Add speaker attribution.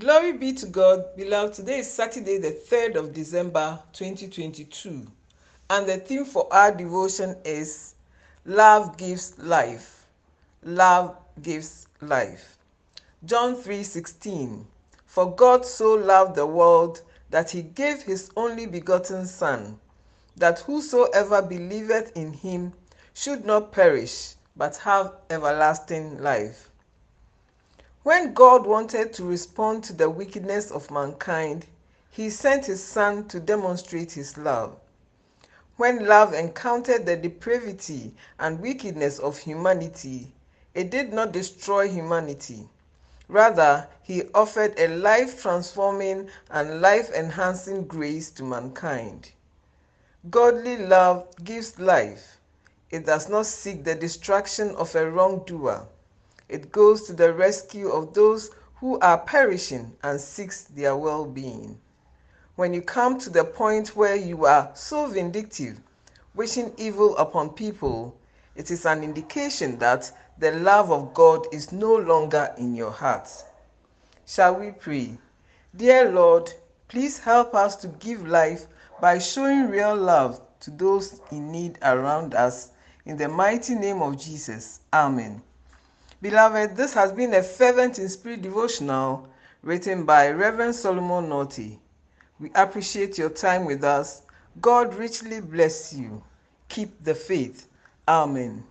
Speaker 1: Glory be to God, beloved. Today is Saturday, the 3rd of December 2022, and the theme for our devotion is Love Gives Life. Love gives life. John 3:16 For God so loved the world that he gave his only begotten Son, that whosoever believeth in him should not perish, but have everlasting life. When God wanted to respond to the wickedness of mankind, he sent his Son to demonstrate his love. When love encountered the depravity and wickedness of humanity, it did not destroy humanity. Rather, he offered a life transforming and life enhancing grace to mankind. Godly love gives life. It does not seek the destruction of a wrongdoer it goes to the rescue of those who are perishing and seeks their well being. When you come to the point where you are so vindictive, wishing evil upon people, it is an indication that the love of God is no longer in your heart. Shall we pray? Dear Lord, please help us to give life by showing real love to those in need around us. In the mighty name of Jesus. Amen. Beloved, this has been a fervent in spirit devotional written by Reverend Solomon Naughty. We appreciate your time with us. God richly bless you. Keep the faith. Amen.